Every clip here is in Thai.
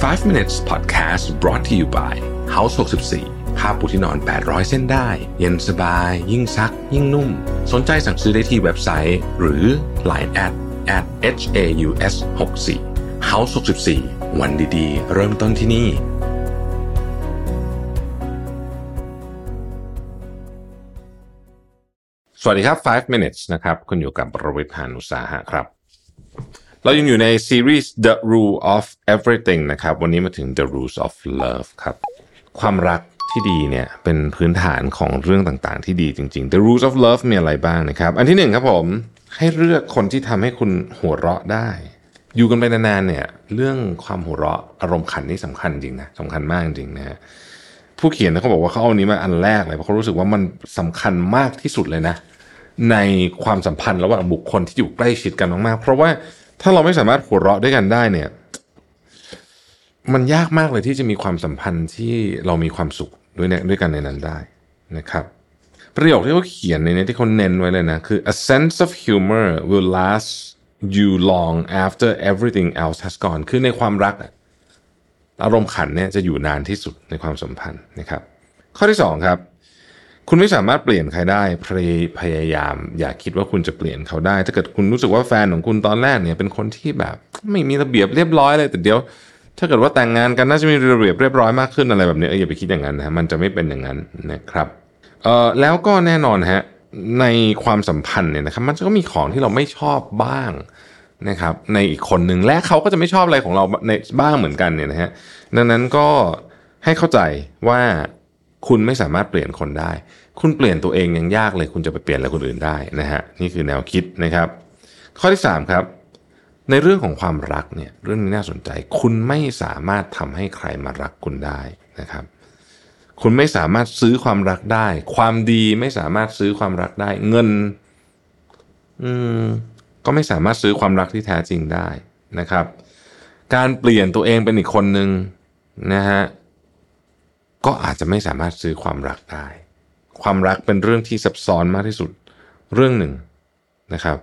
5 minutes podcast brought to you by House 64ผ้าปูที่นอน 800 เส้นได้ เย็นสบาย ยิ่งซัก ยิ่งนุ่ม สนใจสั่งซื้อได้ที่เว็บไซต์ หรือ Line at at h a u s 6 4 House 64วันดีๆ เริ่มต้นที่นี่สวัสดีครับ 5 minutes นะครับ คุณอยู่กับประวิทยานุสาหะครับ เรายังอยู่ในซีรีส์ The Rule of Everything นะครับ วันนี้มาถึง The Rules of Love ครับ ความรักที่ดีเนี่ยเป็นพื้นฐานของเรื่องต่างๆ ที่ดีจริงๆ The Rules of Love มีอะไรบ้างนะครับ อันที่หนึ่งครับผม ให้เลือกคนที่ทำให้คุณหัวเราะได้ อยู่กันไปนานๆเนี่ย เรื่องความหัวเราะอารมณ์ขันนี่สำคัญจริงนะสำคัญมากจริงนะฮะผู้เขียนเขาบอกว่าเขาเอานนี้มาอันแรกเลยเพราะเขารู้สึกว่ามันสำคัญมากที่สุดเลยนะ ในความสัมพันธ์ระหว่างบุคคลที่อยู่ใกล้ชิดกันมากๆเพราะว่า ถ้าเราไม่สามารถหัวเราะด้วยกันได้เนี่ย มันยากมากเลยที่จะมีความสัมพันธ์ที่เรามีความสุขด้วยเนี่ยด้วยกันในนั้นได้นะครับ ประโยคที่เขาเขียนในนี้ที่เขาเน้นไว้เลยนะ คือ a sense of humor will last you long after everything else has gone คือในความรักอะอารมณ์ขันเนี่ยจะอยู่นานที่สุดในความสัมพันธ์นะครับ ข้อที่สองครับ คุณไม่สามารถเปลี่ยนใครได้พยพยายาม อย่าคิดว่าคุณจะเปลี่ยนเขาได้ ถ้าเกิดคุณรู้สึกว่าแฟนของคุณตอนแรกเนี่ยเป็นคนที่แบบ ไม่มีระเบียบเรียบร้อยเลยแต่เดี๋ยว ถ้าเกิดว่าแต่งงานกันน่าจะมีระเบียบเรียบร้อยมากขึ้นอะไรแบบนี้เอออย่าไปคิดอย่างนั้นนะมันจะไม่เป็นอย่างนั้นนะครับเอ่อแล้วก็แน่นอนฮะในความสัมพันธ์เนี่ยนะครับมันก็มีของที่เราไม่ชอบบ้างนะครับในอีกคนหนึ่งและเขาก็จะไม่ชอบอะไรของเราในบ้างเหมือนกันเนี่ยนะฮะดังนั้นก็ให้เข้าใจว่า คุณไม่สามารถเปลี่ยนคนได้ คุณเปลี่ยนตัวเองยังยากเลย คุณจะไปเปลี่ยนอะไรคนอื่นได้นะฮะนี่คือแนวคิดนะครับ ข้อที่ 3 ครับ ในเรื่องของความรักเนี่ยเรื่องนี้น่าสนใจ คุณไม่สามารถทำให้ใครมารักคุณได้นะครับ คุณไม่สามารถซื้อความรักได้ ความดีไม่สามารถซื้อความรักได้ เงิน อืมก็ไม่สามารถซื้อความรักที่แท้จริงได้นะครับ การเปลี่ยนตัวเองเป็นอีกคนหนึ่งนะฮะ ก็อาจจะไม่สามารถซื้อความรักได้ ความรักเป็นเรื่องที่ซับซ้อนมากที่สุดเรื่องหนึ่งนะครับ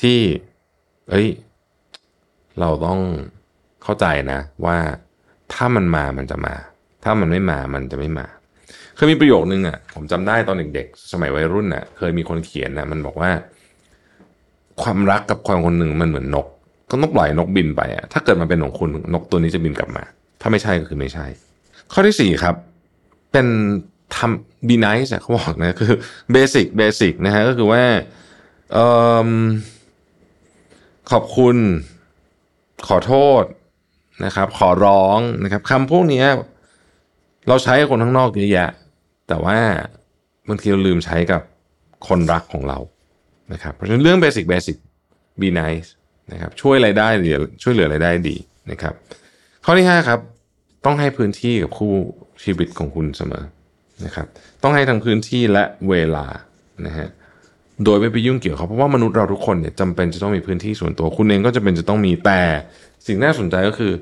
ที่ เอ้ย เราต้องเข้าใจนะ ว่าถ้ามันมามันจะมา ถ้ามันไม่มามันจะไม่มา เคยมีประโยคนึงอะ ผมจำได้ตอนเด็กๆ สมัยวัยรุ่นอะ เคยมีคนเขียนนะมันบอกว่า ความรักกับความคนหนึ่งมันเหมือนนก ก็ต้องปล่อยนกบินไปอะถ้าเกิดมันเป็นของคุณนกตัวนี้จะบินกลับมา ถ้าไม่ใช่ก็คือไม่ใช่ ข้อที่สี่ครับ เป็นทำ be nice เขาบอกนะคือ basic basic นะฮะก็คือว่าออขอบคุณ ขอโทษนะครับ ขอร้องนะครับคำพวกนี้เราใช้กับคนข้างนอกเยอะแยะ แต่ว่าบางทีเราลืมใช้กับคนรักของเรานะครับเพราะฉะนั้นเรื่อง basic basic be nice นะครับช่วยอะไรได้หรือช่วยเหลืออะไรได้ดีนะครับ ข้อที่ห้าครับ ต้องให้พื้นที่กับคู่ชีวิตของคุณเสมอนะครับ ต้องให้ทั้งพื้นที่และเวลานะฮะโดยไม่ไปยุ่งเกี่ยวเขาเพราะว่ามนุษย์เราทุกคนเนี่ยจำเป็นจะต้องมีพื้นที่ส่วนตัว คุณเองก็จะเป็นจะต้องมีแต่สิ่งน่าสนใจก็คือ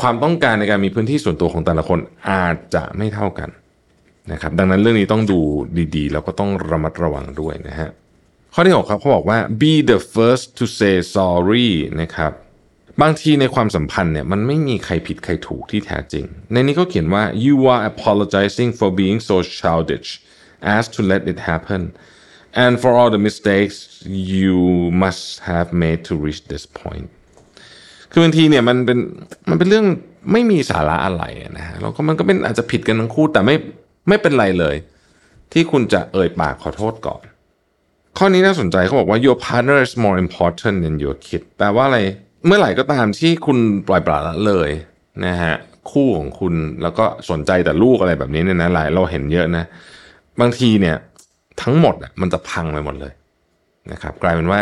ความต้องการในการมีพื้นที่ส่วนตัวของแต่ละคนอาจจะไม่เท่ากันนะครับ ดังนั้นเรื่องนี้ต้องดูดีๆ แล้วก็ต้องระมัดระวังด้วยนะฮะข้อที่หกครับเขาบอกว่า be the first to say sorry นะครับ บางทีในความสัมพันธ์เนี่ยมันไม่มีใครผิดใครถูกที่แท้จริง ในนี้เขาเขียนว่า you are apologizing for being so childish as to let it happen and for all the mistakes you must have made to reach this point คือบางทีเนี่ยมันเป็นมันเป็นเรื่องไม่มีสาระอะไรนะฮะแล้วก็มันก็เป็นอาจจะผิดกันทั้งคู่แต่ไม่ไม่เป็นไรเลย ที่คุณจะเอ่ยปากขอโทษก่อน ข้อนี้น่าสนใจเขาบอกว่า your partner is more important than your kid แปลว่าอะไร เมื่อไหร่ก็ตามที่คุณปล่อยปละละเลยนะฮะคู่ของคุณแล้วก็สนใจแต่ลูกอะไรแบบนี้เนี่ยนะหลายเราเห็นเยอะนะ บางทีเนี่ย ทั้งหมดอะมันจะพังไปหมดเลยนะครับ กลายเป็นว่า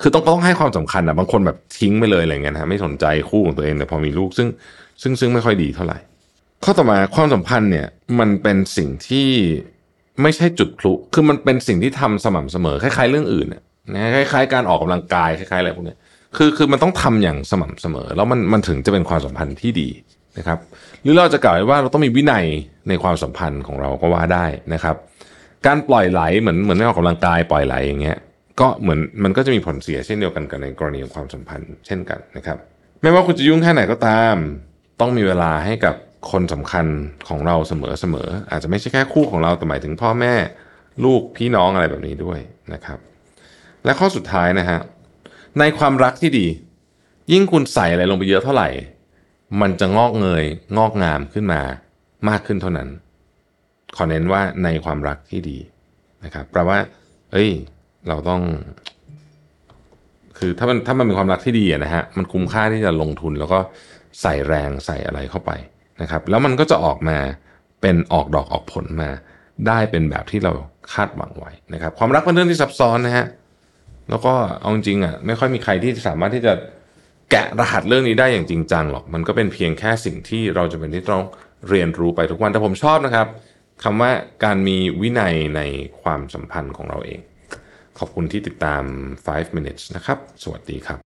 คือต้องต้องให้ความสำคัญอะบางคนแบบทิ้งไปเลยอะไรเงี้ยนะไม่สนใจคู่ของตัวเองแต่พอมีลูกซึ่งซึ่งซึ่งไม่ค่อยดีเท่าไหร่ ข้อต่อมาความสัมพันธ์เนี่ย มันเป็นสิ่งที่ไม่ใช่จุดพลุคือมันเป็นสิ่งที่ทำสม่ำเสมอคล้ายๆเรื่องอื่นนะคล้ายๆ การออกกำลังกายคล้ายๆอะไรพวกนี้ คือคือมันต้องทำอย่างสม่ำเสมอ แล้วมันมันถึงจะเป็นความสัมพันธ์ที่ดีนะครับ หรือเราจะกล่าวว่าเราต้องมีวินัยในความสัมพันธ์ของเราก็ว่าได้นะครับ การปล่อยไหลเหมือนเหมือนไม่ออกกำลังกายปล่อยไหลอย่างเงี้ยก็เหมือนมันก็จะมีผลเสียเช่นเดียวกันกับในกรณีของความสัมพันธ์เช่นกันนะครับ ไม่ว่าคุณจะยุ่งแค่ไหนก็ตาม ต้องมีเวลาให้กับคนสำคัญของเราเสมอๆอาจจะไม่ใช่แค่คู่ของเราแต่หมายถึงพ่อแม่ ลูกพี่น้องอะไรแบบนี้ด้วยนะครับ และข้อสุดท้ายนะฮะ ในความรักที่ดี ยิ่งคุณใส่อะไรลงไปเยอะเท่าไหร่ มันจะงอกเงย งอกงามขึ้นมามากขึ้นเท่านั้น ขอเน้นว่าในความรักที่ดีนะครับแปลว่า เอ้ย เราต้อง คือถ้ามันถ้ามันเป็นความรักที่ดีนะฮะมันคุ้มค่าที่จะลงทุน แล้วก็ใส่แรงใส่อะไรเข้าไปนะครับ แล้วมันก็จะออกมาเป็นออกดอกออกผลมา ได้เป็นแบบที่เราคาดหวังไว้นะครับ ความรักเป็นเรื่องที่ซับซ้อนนะฮะ แล้วก็เอาจริงอะไม่ค่อยมีใครที่สามารถที่จะแกะรหัสเรื่องนี้ได้อย่างจริงจังหรอก มันก็เป็นเพียงแค่สิ่งที่เราจะเป็นที่ต้องเรียนรู้ไปทุกวันแต่ผมชอบนะครับคำว่าการมีวินัยในความสัมพันธ์ของเราเอง ขอบคุณที่ติดตาม 5 minutes นะครับ สวัสดีครับ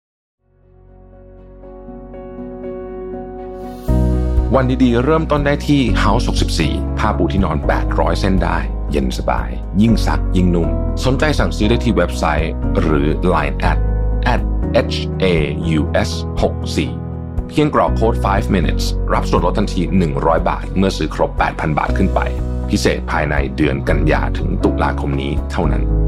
วันดีๆ เริ่มต้นได้ที่ House 64 ผ้าปูที่นอน 800 เส้นได้ เย็นสบาย ยิ่งซักยิ่งนุ่ม สนใจสั่งซื้อได้ที่เว็บไซต์ หรือ Line at at h a u s 64เพียงกรอกโค้ด 5 minutes รับส่วนลดทันที 100 บาท เมื่อซื้อครบ 8,000 บาทขึ้นไป พิเศษภายในเดือนกันยาถึงตุลาคมนี้เท่านั้น